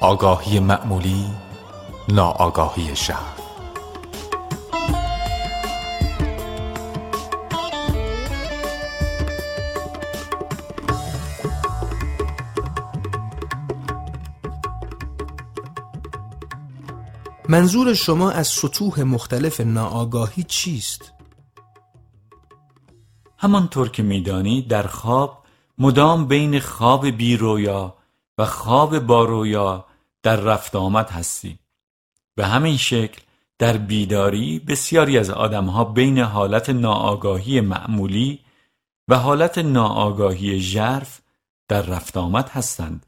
آگاهی معمولی ناآگاهی شهر منظور شما از سطوح مختلف ناآگاهی چیست؟ همانطور که میدانی در خواب مدام بین خواب بی رویا و خواب با رویا در رفت آمد هستی به همین شکل در بیداری بسیاری از آدمها بین حالت ناآگاهی معمولی و حالت ناآگاهی ژرف در رفت آمد هستند.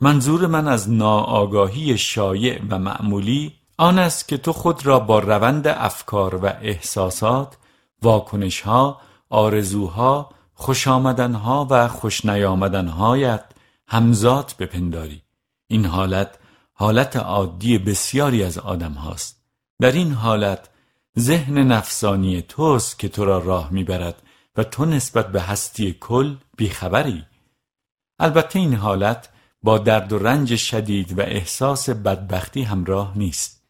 منظور من از ناآگاهی شایع و معمولی آن است که تو خود را با روند افکار و احساسات واکنشها آرزوها خوش و خوش نیامدنهایت همزاد بپنداری. این حالت حالت عادی بسیاری از آدم هاست. در این حالت ذهن نفسانی توست که تو را راه می‌برد و تو نسبت به هستی کل بیخبری. البته این حالت با درد و رنج شدید و احساس بدبختی همراه نیست.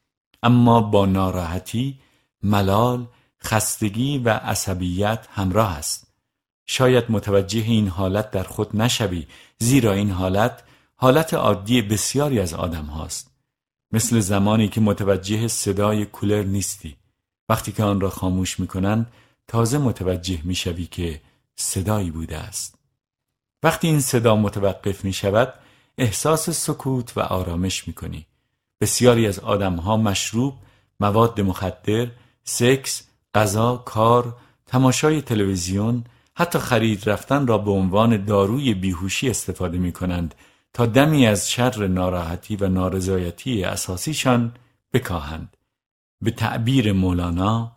اما با ناراحتی ملال خستگی و عصبیت همراه است. شاید متوجه این حالت در خود نشوی زیرا این حالت حالت عادی بسیاری از آدم هاست. مثل زمانی که متوجه صدای کولر نیستی. وقتی که آن را خاموش می‌کنن تازه متوجه می‌شوی که صدایی بوده است. وقتی این صدا متوقف می شود احساس سکوت و آرامش می کنی. بسیاری از آدمها مشروب، مواد مخدر، سکس، غذا، کار، تماشای تلویزیون، حتی خرید رفتن را به عنوان داروی بیهوشی استفاده می کنند تا دمی از شر ناراحتی و نارضایتی اساسیشان بکاهند. به تعبیر مولانا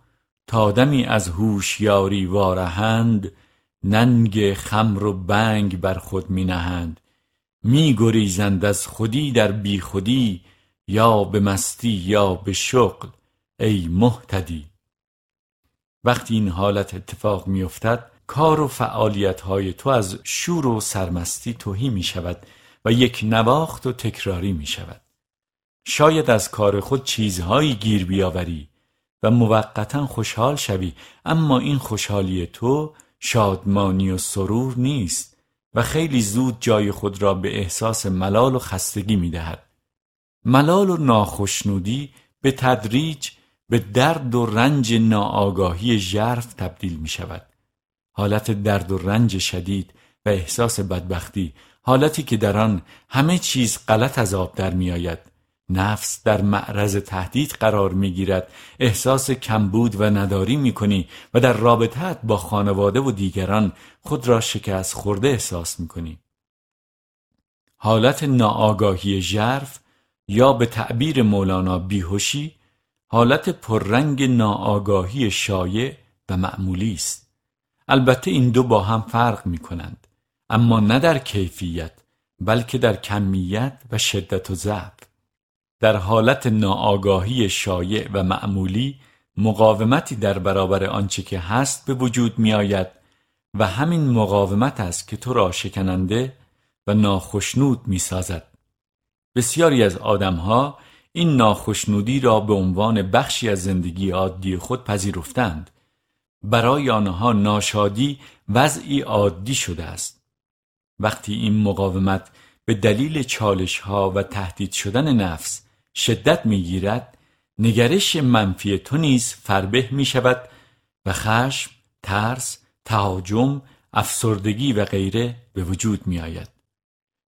تا دمی از هوشیاری وارهند ننگ خمر و بنگ بر خود می نهند. می گریزند از خودی در بی خودی یا به مستی یا به شغل ای محتدی وقتی این حالت اتفاق می افتد کار و فعالیت های تو از شور و سرمستی توهی می شود. و یک نواخت و تکراری می شود شاید از کار خود چیزهایی گیر بیاوری و موقتا خوشحال شوی اما این خوشحالی تو شادمانی و سرور نیست و خیلی زود جای خود را به احساس ملال و خستگی می دهد. ملال و ناخشنودی به تدریج به درد و رنج ناآگاهی ژرف تبدیل می شود. حالت درد و رنج شدید و احساس بدبختی حالتی که در آن همه چیز غلط از آب در می آید نفس در معرض تهدید قرار می گیرد احساس کمبود و نداری می کنی و در رابطت با خانواده و دیگران خود را شکست خورده احساس می کنی حالت ناآگاهی ژرف یا به تعبیر مولانا بیهوشی حالت پررنگ ناآگاهی شایع و معمولی است. البته این دو با هم فرق می کنند اما نه در کیفیت بلکه در کمیت و شدت و ضعف در حالت ناآگاهی شایع و معمولی مقاومتی در برابر آنچه که هست به وجود می آید و همین مقاومت است که تو را شکننده و ناخشنود می سازد. بسیاری از آدمها این ناخشنودی را به عنوان بخشی از زندگی عادی خود پذیرفتند. برای آنها ناشادی وضعی عادی شده است. وقتی این مقاومت به دلیل چالش ها و تهدید شدن نفس شدت می‌گیرد نگرش منفی تو نیز فربه می شود و خشم، ترس، تهاجم، افسردگی و غیره به وجود می آید.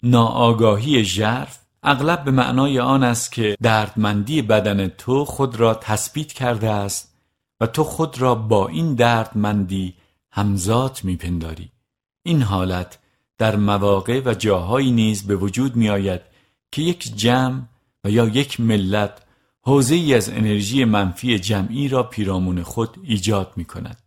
ناآگاهی ژرف اغلب به معنای آن است که دردمندی بدن تو خود را تثبیت کرده است و تو خود را با این دردمندی همزاد میپنداری این حالت در مواقع و جاهایی نیز به وجود می آید که یک جمع و یا یک ملت حوزه ای از انرژی منفی جمعی را پیرامون خود ایجاد می کند.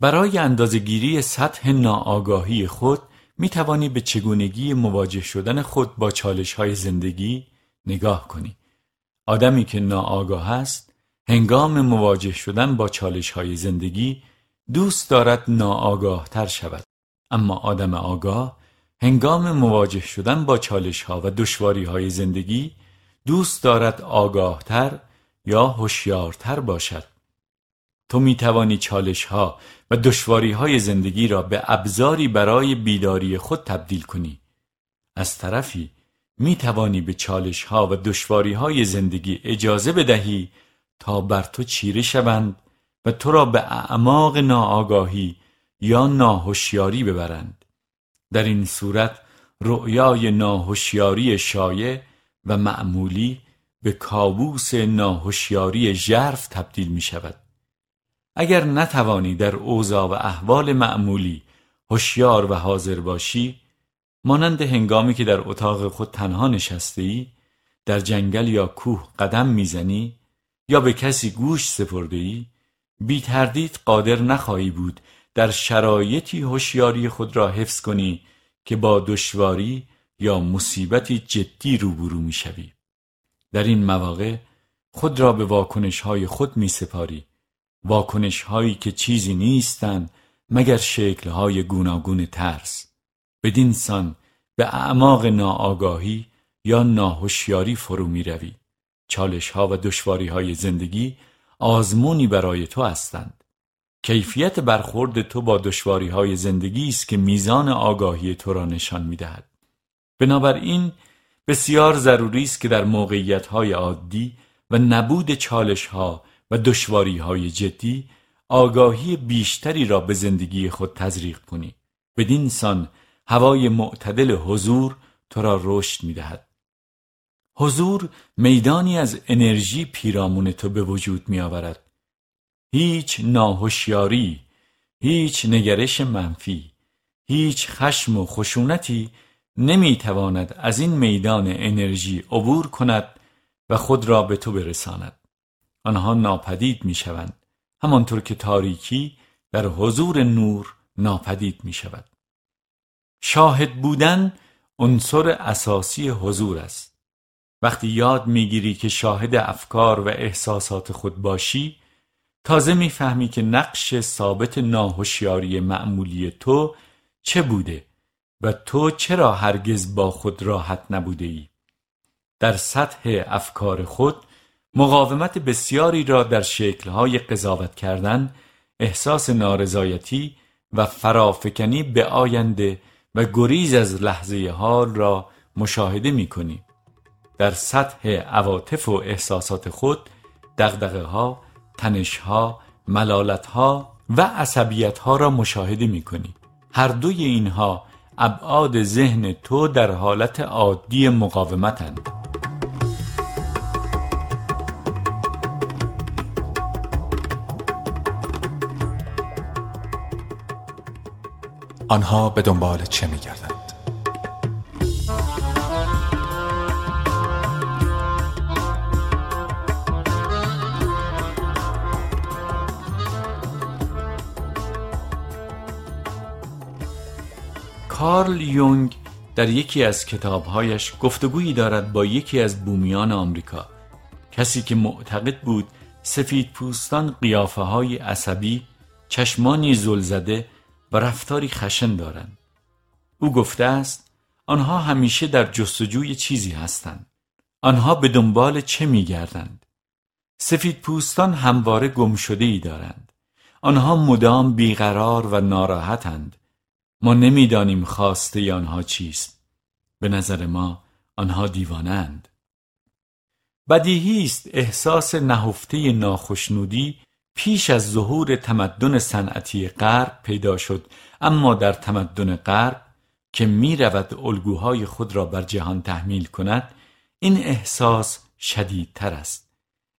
برای اندازگیری سطح ناآگاهی خود می توانی به چگونگی مواجه شدن خود با چالش های زندگی نگاه کنی. آدمی که ناآگاه است هنگام مواجه شدن با چالش های زندگی دوست دارد ناآگاه تر شود اما آدم آگاه هنگام مواجه شدن با چالش ها و دشواری های زندگی دوست دارد آگاهتر یا هوشیارتر باشد. تو می توانی چالش ها و دشواری های زندگی را به ابزاری برای بیداری خود تبدیل کنی. از طرفی می توانی به چالش ها و دشواری های زندگی اجازه بدهی تا بر تو چیره شوند و تو را به اعماق ناآگاهی یا ناهوشیاری ببرند. در این صورت رؤیای ناهوشیاری شایع و معمولی به کابوس ناهوشیاری ژرف تبدیل می شود اگر نتوانی در اوضاع و احوال معمولی هوشیار و حاضر باشی مانند هنگامی که در اتاق خود تنها نشسته ای در جنگل یا کوه قدم می‌زنی یا به کسی گوش سپرده ای بی تردید قادر نخواهی بود در شرایطی هوشیاری خود را حفظ کنی که با دشواری یا مصیبتی جدی روبرو می‌شوی در این مواقع خود را به واکنش های خود می سپاری. واکنش هایی که چیزی نیستند مگر شکل های گوناگون ترس. بدین سان به اعماق ناآگاهی یا ناهوشیاری فرو می روی. چالش ها و دشواری های زندگی آزمونی برای تو هستند. کیفیت برخورد تو با دشواری های زندگی است که میزان آگاهی تو را نشان می دهد بنابراین بسیار ضروری است که در موقعیت های عادی و نبود چالش ها و دشواری های جدی آگاهی بیشتری را به زندگی خود تزریق کنی بدین سان هوای معتدل حضور تو را رشد می دهد. حضور میدانی از انرژی پیرامون تو به وجود می آورد. هیچ ناهوشیاری، هیچ نگرش منفی، هیچ خشم و خشونتی نمی تواند از این میدان انرژی عبور کند و خود را به تو برساند. آنها ناپدید می شوند. همانطور که تاریکی در حضور نور ناپدید می شود. شاهد بودن عنصر اساسی حضور است وقتی یاد می‌گیری که شاهد افکار و احساسات خود باشی تازه می‌فهمی که نقش ثابت ناهوشیاری معمولی تو چه بوده و تو چرا هرگز با خود راحت نبوده ای در سطح افکار خود مقاومت بسیاری را در شکلهای قضاوت کردن احساس نارضایتی و فرافکنی به آینده و گریز از لحظه حال را مشاهده می کنی. در سطح عواطف و احساسات خود دغدغه ها، تنش ها، ملالت ها و عصبیت ها را مشاهده می کنی. هر دوی اینها ابعاد ذهن تو در حالت عادی مقاومتند. آنها به دنبال چه میگردند کارل یونگ در یکی از کتابهایش گفتگویی دارد با یکی از بومیان آمریکا. کسی که معتقد بود سفید پوستان قیافه های عصبی چشمانی زلزده و رفتاری خشن دارند. او گفته است آنها همیشه در جستجوی چیزی هستند. آنها به دنبال چه میگردند؟ سفید پوستان همواره گمشده ای دارند. آنها مدام بیقرار و ناراحتند. ما نمی‌دانیم خواسته آنها چیست. به نظر ما آنها دیوانند بدیهی است احساس نهفته ناخشنودی پیش از ظهور تمدن صنعتی غرب پیدا شد. اما در تمدن غرب که می رود الگوهای خود را بر جهان تحمیل کند این احساس شدیدتر است.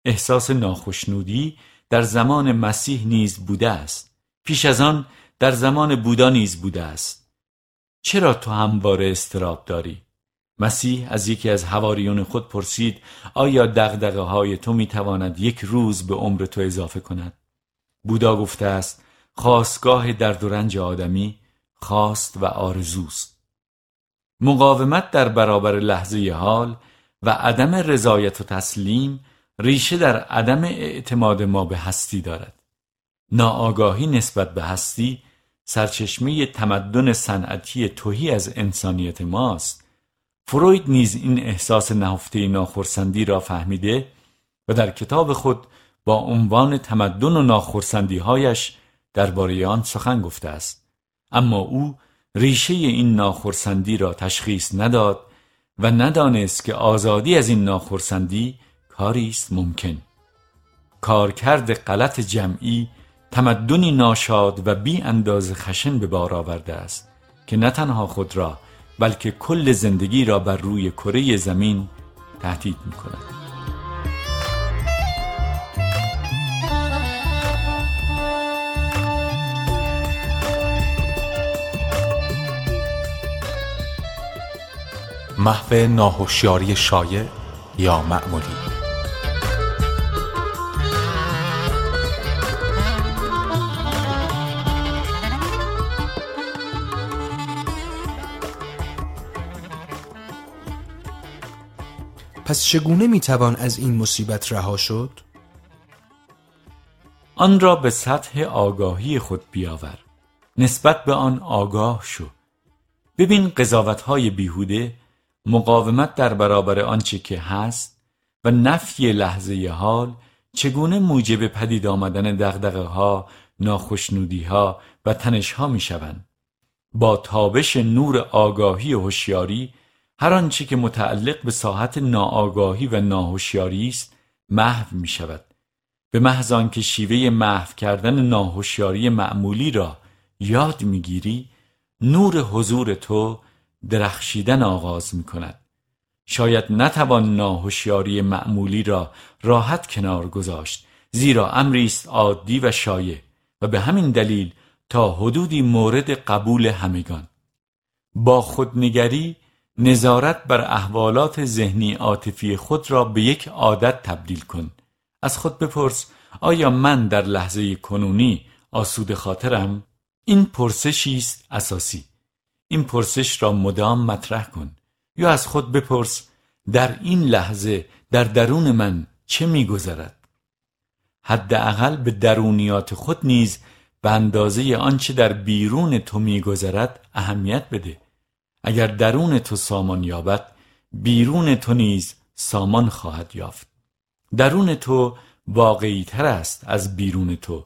احساس ناخشنودی در زمان مسیح نیز بوده است. پیش از آن در زمان بودا نیز بوده است. چرا تو همواره استراب داری؟ مسیح از یکی از هواریون خود پرسید آیا دغدغه های تو می تواند یک روز به عمر تو اضافه کند؟ بودا گفته است خواستگاه درد و رنج آدمی خواست و آرزوست. مقاومت در برابر لحظه حال و عدم رضایت و تسلیم ریشه در عدم اعتماد ما به هستی دارد. ناآگاهی نسبت به هستی سرچشمه تمدن صنعتی توهی از انسانیت ماست. فروید نیز این احساس نهفته ناخرسندی را فهمیده و در کتاب خود با عنوان تمدن و ناخرسندی هایش درباره آن سخن گفته است. اما او ریشه این ناخرسندی را تشخیص نداد و ندانست که آزادی از این ناخرسندی کاری است ممکن. کارکرد غلط جمعی تمدنی ناشاد و بی انداز خشن به بار آورده است که نه تنها خود را بلکه کل زندگی را بر روی کره زمین تهدید می کند. محو ناهوشیاری شایع یا معمولی پس چگونه می‌توان از این مصیبت رها شد؟ آن را به سطح آگاهی خود بیاور. نسبت به آن آگاه شو. ببین قضاوت های بیهوده مقاومت در برابر آنچه که هست و نفی لحظه حال چگونه موجب پدید آمدن دغدغه ها ناخشنودی ها و تنش ها می شوند با تابش نور آگاهی و هوشیاری هر آنچه که متعلق به ساحت ناآگاهی و ناهوشیاری است محو می شود به محض آنکه شیوه محو کردن ناهوشیاری معمولی را یاد می‌گیری نور حضور تو درخشیدن آغاز می کند شاید نتوان ناهوشیاری معمولی را راحت کنار گذاشت زیرا امری است عادی و شایع و به همین دلیل تا حدودی مورد قبول همگان. با خودنگری نظارت بر احوالات ذهنی عاطفی خود را به یک عادت تبدیل کن. از خود بپرس آیا من در لحظه کنونی آسود خاطرم؟ این پرسشی است اساسی. این پرسش را مدام مطرح کن. یا از خود بپرس در این لحظه در درون من چه میگذرد؟ حداقل به درونیات خود نیز به اندازه آنچه در بیرون تو میگذرد اهمیت بده. اگر درون تو سامان یابد بیرون تو نیز سامان خواهد یافت. درون تو واقعی تر است از بیرون تو.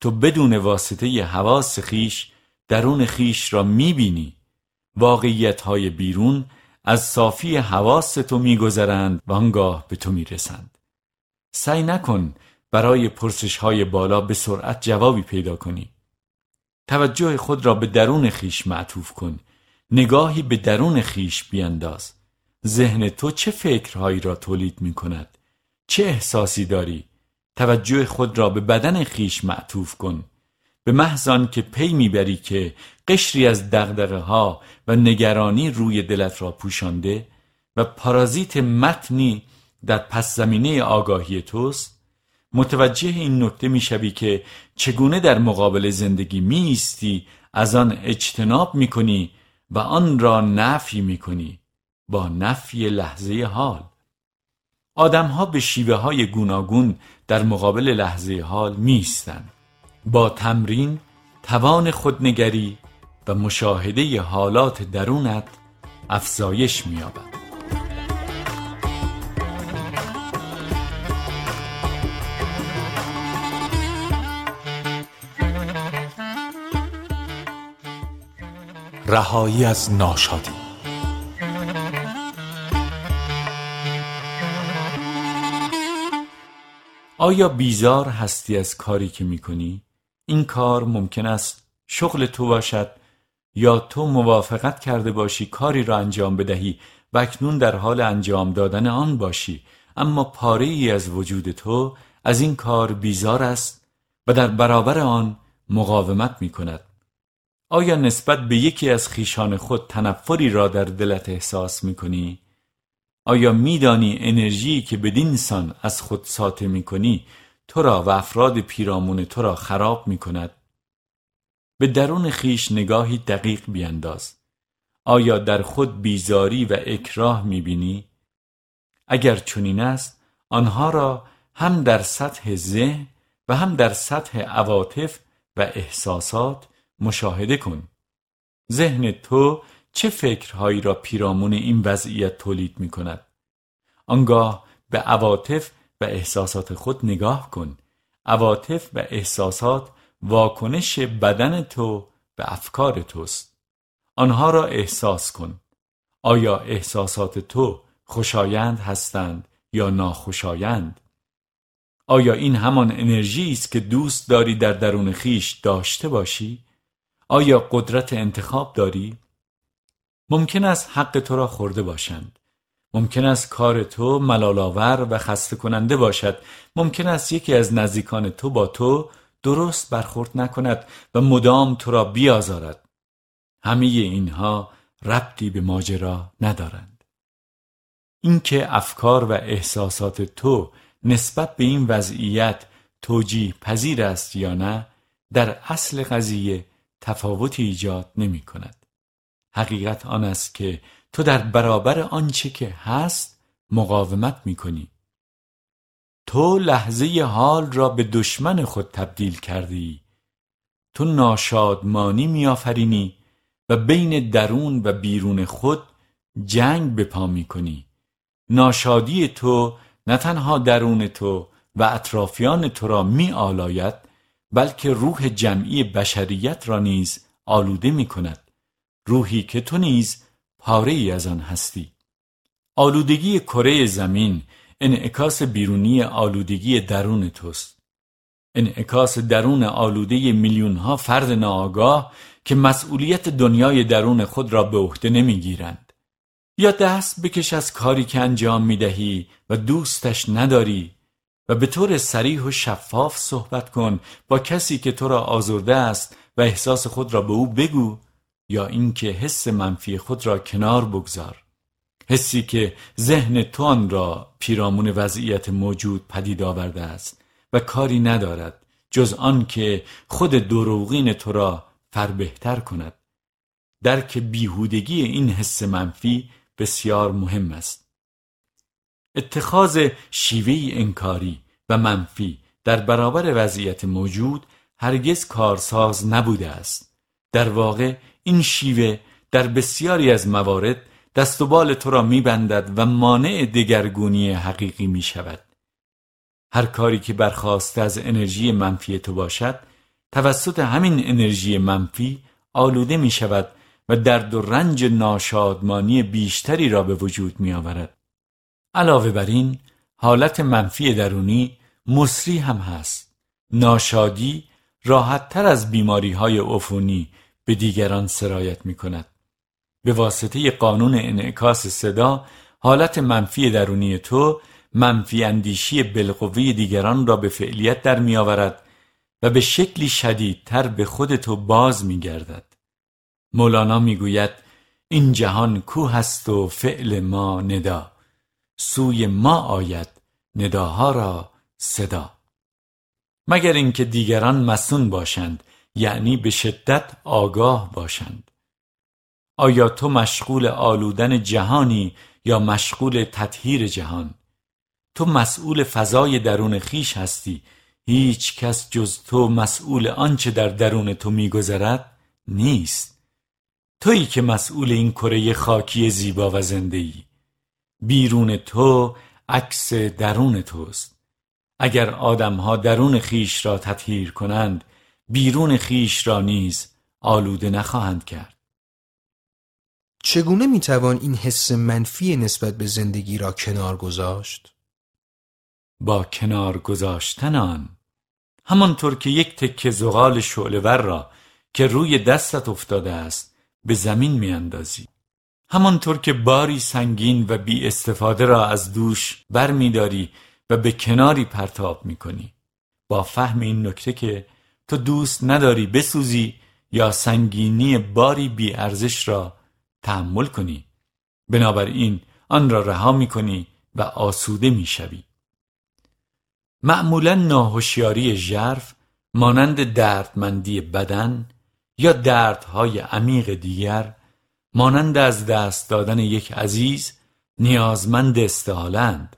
تو بدون واسطه حواس خیش درون خیش را می‌بینی. واقعیت های بیرون از صافی حواس تو میگذرند و آنگاه به تو می‌رسند. سعی نکن برای پرسش های بالا به سرعت جوابی پیدا کنی. توجه خود را به درون خیش معطوف کن. نگاهی به درون خیش بینداز. ذهن تو چه فکرهایی را تولید می کند چه احساسی داری؟ توجه خود را به بدن خیش معطوف کن. به محض که پی می‌بری که قشری از دغدغه ها و نگرانی روی دلت را پوشانده و پارازیت متنی در پس زمینه آگاهی توست متوجه این نکته می‌شوی که چگونه در مقابل زندگی میستی از آن اجتناب می‌کنی و آن را نفی می‌کنی با نفی لحظه حال. آدمها به شیوه های گوناگون در مقابل لحظه حال میستند با تمرین توان خودنگری و مشاهده حالات درونت افزایش مییابد. رهایی از ناشادی. آیا بیزار هستی از کاری که می‌کنی؟ این کار ممکن است شغل تو باشد یا تو موافقت کرده باشی کاری را انجام بدهی و اکنون در حال انجام دادن آن باشی. اما پاره ای از وجود تو از این کار بیزار است و در برابر آن مقاومت می کند آیا نسبت به یکی از خیشان خود تنفری را در دلت احساس می کنی؟ آیا میدانی انرژی که بدین سان از خود ساطع می کنی تو را و افراد پیرامون تو را خراب می کند؟ به درون خیش نگاهی دقیق بینداز آیا در خود بیزاری و اکراه می بینی؟ اگر چنین است آنها را هم در سطح ذهن و هم در سطح عواطف و احساسات مشاهده کن. ذهن تو چه فکرهایی را پیرامون این وضعیت تولید می کند؟ آنگاه به عواطف و احساسات خود نگاه کن. عواطف و احساسات واکنش بدن تو به افکار توست. آنها را احساس کن. آیا احساسات تو خوشایند هستند یا ناخوشایند؟ آیا این همان انرژی است که دوست داری در درون خیش داشته باشی؟ آیا قدرت انتخاب داری؟ ممکن است حق تو را خورده باشند. ممکن است کار تو ملالاور و خسته کننده باشد. ممکن است یکی از نزدیکان تو با تو درست برخورد نکند و مدام تو را بیازارد. همه اینها ربطی به ماجرا ندارند. اینکه افکار و احساسات تو نسبت به این وضعیت توجیه پذیر است یا نه در اصل قضیه تفاوتی ایجاد نمی کند. حقیقت آن است که تو در برابر آنچه که هست مقاومت می کنی. تو لحظه حال را به دشمن خود تبدیل کردی. تو ناشادمانی میآفرینی و بین درون و بیرون خود جنگ به پا می کنی. ناشادی تو نه تنها درون تو و اطرافیان تو را می آلاید بلکه روح جمعی بشریت را نیز آلوده می کند. روحی که تو نیز پاره ای از آن هستی. آلودگی کره زمین انعکاس بیرونی آلودگی درون توست. انعکاس درون آلوده میلیون ها فرد ناآگاه که مسئولیت دنیای درون خود را به عهده نمی‌گیرند. یا دست بکش از کاری که انجام می‌دهی و دوستش نداری و به طور سریح و شفاف صحبت کن با کسی که تو را آزرده است و احساس خود را به او بگو یا اینکه حس منفی خود را کنار بگذار. حسی که ذهن تو آن را پیرامون وضعیت موجود پدید آورده است و کاری ندارد جز آن که خود دروغین تو را فربهتر کند. درک بیهودگی این حس منفی بسیار مهم است. اتخاذ شیوه انکاری و منفی در برابر وضعیت موجود هرگز کارساز نبوده است در واقع این شیوه در بسیاری از موارد دست و بال تو را میبندد و مانع دگرگونی حقیقی می شود. هر کاری که برخواسته از انرژی منفی تو باشد توسط همین انرژی منفی آلوده می شود و درد و رنج ناشادمانی بیشتری را به وجود می آورد. علاوه بر این حالت منفی درونی مصری هم هست. ناشادی راحت تر از بیماری های عفونی به دیگران سرایت می کند. به واسطه قانون انعکاس صدا حالت منفی درونی تو منفی اندیشی بالقوه دیگران را به فعلیت در می آورد و به شکلی شدیدتر به خود تو باز می گردد. مولانا می گوید این جهان کو هست و فعل ما ندا سوی ما آید نداها را صدا. مگر اینکه دیگران مسون باشند یعنی به شدت آگاه باشند. آیا تو مشغول آلودن جهانی یا مشغول تطهیر جهان؟ تو مسئول فضای درون خیش هستی. هیچ کس جز تو مسئول آنچه در درون تو میگذرد نیست. تویی که مسئول این کره خاکی زیبا و زنده بیرون تو عکس درون توست. اگر آدمها درون خیش را تطهیر کنند بیرون خیش را نیز آلوده نخواهند کرد. چگونه می‌توان این حس منفی نسبت به زندگی را کنار گذاشت؟ با کنار گذاشتن آن همانطور که یک تکه زغال شعلور را که روی دستت افتاده است به زمین میاندازی. همانطور که باری سنگین و بی استفاده را از دوش بر میداری و به کناری پرتاب می‌کنی با فهم این نکته که تو دوست نداری بسوزی یا سنگینی باری بی ارزش را تحمل کنی بنابراین آن را رها می کنی و آسوده می شوی. معمولا ناهوشیاری ژرف مانند دردمندی بدن یا دردهای عمیق دیگر مانند از دست دادن یک عزیز نیازمند استحالند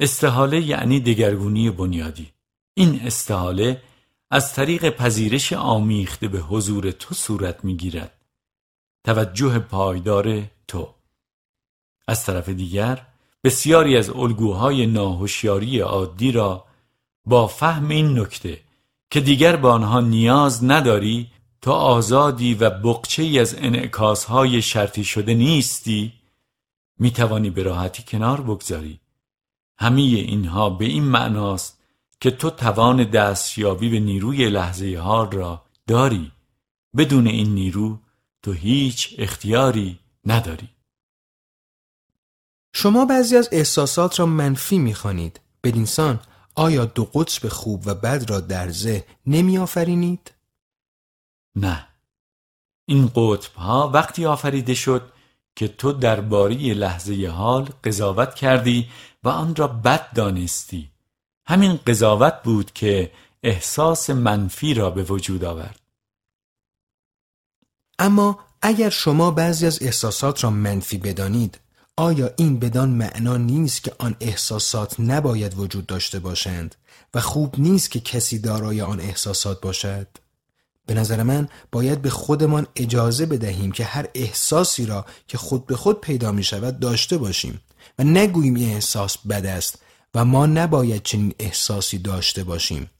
استحاله یعنی دگرگونی بنیادی. این استحاله از طریق پذیرش آمیخته به حضور تو صورت می‌گیرد. توجه پایدار تو. از طرف دیگر بسیاری از الگوهای ناهوشیاری عادی را با فهم این نکته که دیگر به آنها نیاز نداری تو آزادی و بقچه از انعکاس های شرطی شده نیستی می توانی به راحتی کنار بگذاری. همه اینها به این معناست که تو توان دستیابی به نیروی لحظه حال را داری. بدون این نیرو تو هیچ اختیاری نداری. شما بعضی از احساسات را منفی می‌خوانید. بدینسان آیا دو قطب خوب و بد را در ذهن نمی آفرینید؟ نه. این قطب ها وقتی آفریده شد که تو درباره لحظه حال قضاوت کردی و آن را بد دانستی. همین قضاوت بود که احساس منفی را به وجود آورد. اما اگر شما بعضی از احساسات را منفی بدانید آیا این بدان معنا نیست که آن احساسات نباید وجود داشته باشند و خوب نیست که کسی دارای آن احساسات باشد؟ به نظر من باید به خودمان اجازه بدهیم که هر احساسی را که خود به خود پیدا می شود داشته باشیم و نگوییم این احساس بد است و ما نباید چنین احساسی داشته باشیم.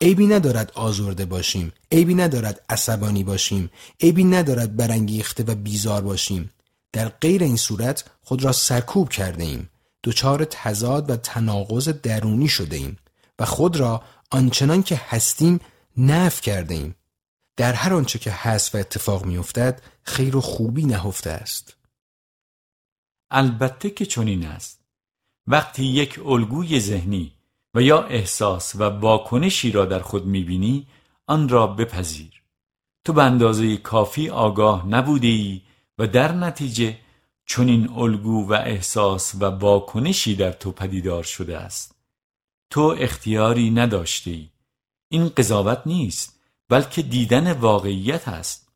عیبی ندارد آزرده باشیم عیبی ندارد عصبانی باشیم عیبی ندارد برانگیخته و بیزار باشیم. در غیر این صورت خود را سرکوب کرده ایم. دچار تضاد و تناقض درونی شده ایم و خود را آنچنان که هستیم نف کرده ایم. در هر آنچه که هست و اتفاق میافتد خیر و خوبی نهفته است. البته که چنین است. وقتی یک الگوی ذهنی و یا احساس و واکنشی را در خود می‌بینی آن را بپذیر. تو به اندازه کافی آگاه نبوده ای و در نتیجه چنین الگو و احساس و واکنشی در تو پدیدار شده است. تو اختیاری نداشته ای این قضاوت نیست. بلکه دیدن واقعیت است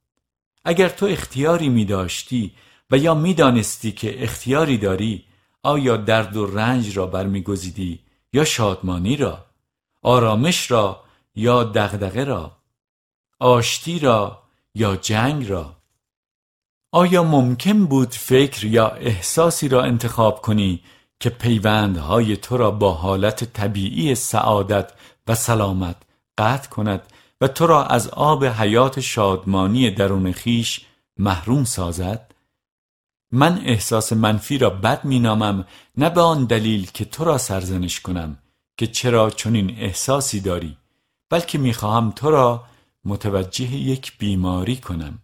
اگر تو اختیاری می داشتی و یا می دانستی که اختیاری داری آیا درد و رنج را برمیگزیدی یا شادمانی را آرامش را یا دغدغه را آشتی را یا جنگ را؟ آیا ممکن بود فکر یا احساسی را انتخاب کنی که پیوندهای تو را با حالت طبیعی سعادت و سلامت قطع کند و تو را از آب حیات شادمانی درون خیش محروم سازد؟ من احساس منفی را بد مینامم نه به آن دلیل که تو را سرزنش کنم که چرا چنین احساسی داری بلکه می‌خواهم تو را متوجه یک بیماری کنم.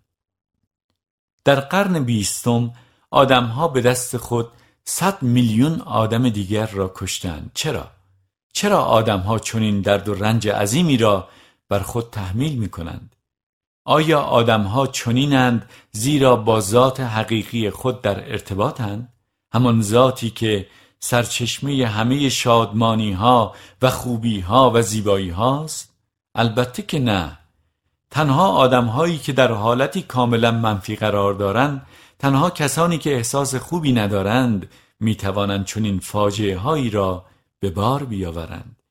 در قرن بیستم آدمها به دست خود صد میلیون آدم دیگر را کشتند. چرا؟ چرا آدمها چنین درد و رنج عظیمی را بر خود تحمیل می کنند آیا آدمها چنینند زیرا با ذات حقیقی خود در ارتباطند؟ همان ذاتی که سرچشمه همه شادمانی ها و خوبی ها و زیبایی هاست البته که نه. تنها آدمهایی که در حالتی کاملا منفی قرار دارند تنها کسانی که احساس خوبی ندارند می توانند چنین فاجعه هایی را به بار بیاورند.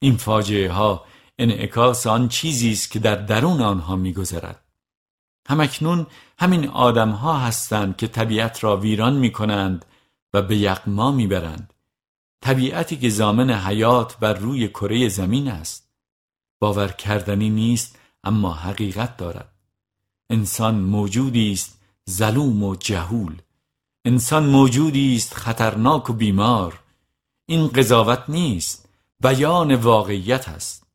این فاجعه ها انعکاس آن چیزی است که در درون آنها میگذرد. همکنون همین آدمها هستند که طبیعت را ویران می کنند و به یقما می‌برند. طبیعتی که زامن حیات بر روی کره زمین است. باور کردنی نیست اما حقیقت دارد. انسان موجودی است ظلوم و جهول. انسان موجودی است خطرناک و بیمار. این قضاوت نیست بیان واقعیت است.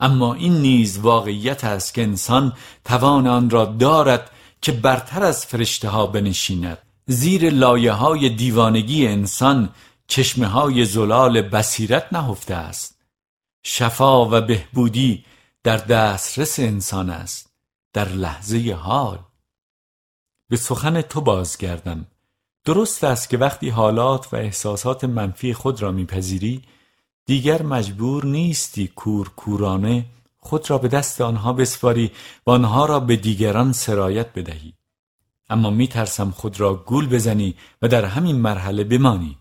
اما این نیز واقعیت است که انسان توان آن را دارد که برتر از فرشته ها بنشیند. زیر لایه های دیوانگی انسان چشمه های زلال بصیرت نهفته است. شفا و بهبودی در دسترس انسان است در لحظه حال. به سخن تو بازگردم. درست است که وقتی حالات و احساسات منفی خود را میپذیری دیگر مجبور نیستی کور کورانه خود را به دست آنها بسپاری و آنها را به دیگران سرایت بدهی. اما می ترسم خود را گول بزنی و در همین مرحله بمانی.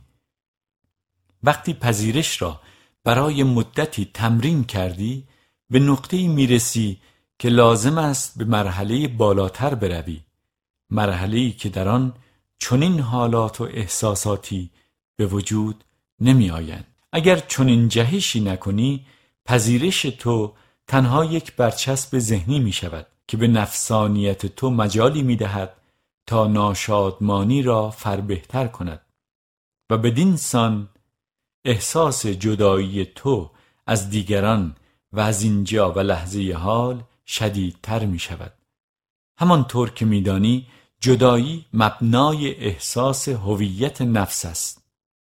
وقتی پذیرش را برای مدتی تمرین کردی به نقطه می‌رسی که لازم است به مرحله بالاتر بروی. مرحله که در آن چنین حالات و احساساتی به وجود نمی آیند. اگر چنین جهشی نکنی پذیرش تو تنها یک برچسب ذهنی می شود که به نفسانیت تو مجالی می دهد تا ناشادمانی را فربهتر کند. و بدین سان احساس جدایی تو از دیگران و از اینجا و لحظه حال شدیدتر می شود. همانطور که میدانی جدایی مبنای احساس هویت نفس است.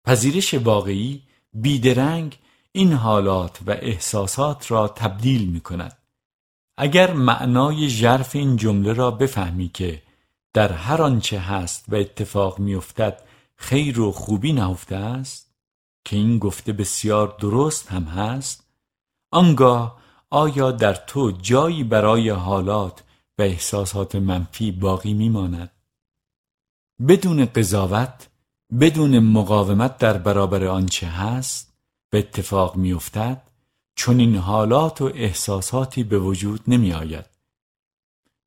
پذیرش واقعی بیدرنگ این حالات و احساسات را تبدیل می کند اگر معنای ژرف این جمله را بفهمی که در هر آنچه هست و اتفاق میافتد خیر و خوبی نهفته است که این گفته بسیار درست هم هست آنگاه آیا در تو جایی برای حالات و احساسات منفی باقی میماند؟ بدون قضاوت بدون مقاومت در برابر آنچه هست به اتفاق میافتد چون این حالات و احساساتی به وجود نمی آید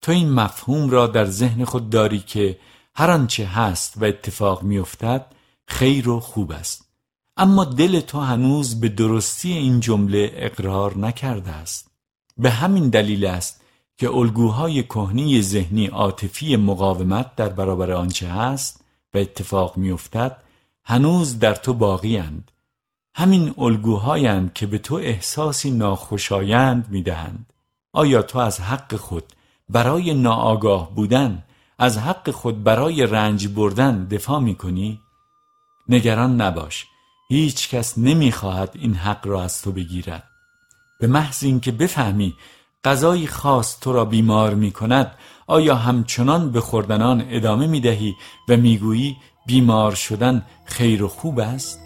تو این مفهوم را در ذهن خود داری که هر آنچه هست و اتفاق میافتد خیر و خوب است. اما دل تو هنوز به درستی این جمله اقرار نکرده است. به همین دلیل است که الگوهای کهنی ذهنی عاطفی مقاومت در برابر آنچه هست و اتفاق میافتد هنوز در تو باقی اند. همین الگوهایند که به تو احساسی ناخوشایند می‌دهند آیا تو از حق خود برای ناآگاه بودن از حق خود برای رنج بردن دفاع می کنی؟ نگران نباش هیچ کس نمی خواهد این حق را از تو بگیرد به محض اینکه بفهمی غذایی خاص تو را بیمار می کند آیا همچنان به خوردنان ادامه می دهی و می گویی بیمار شدن خیر و خوب است؟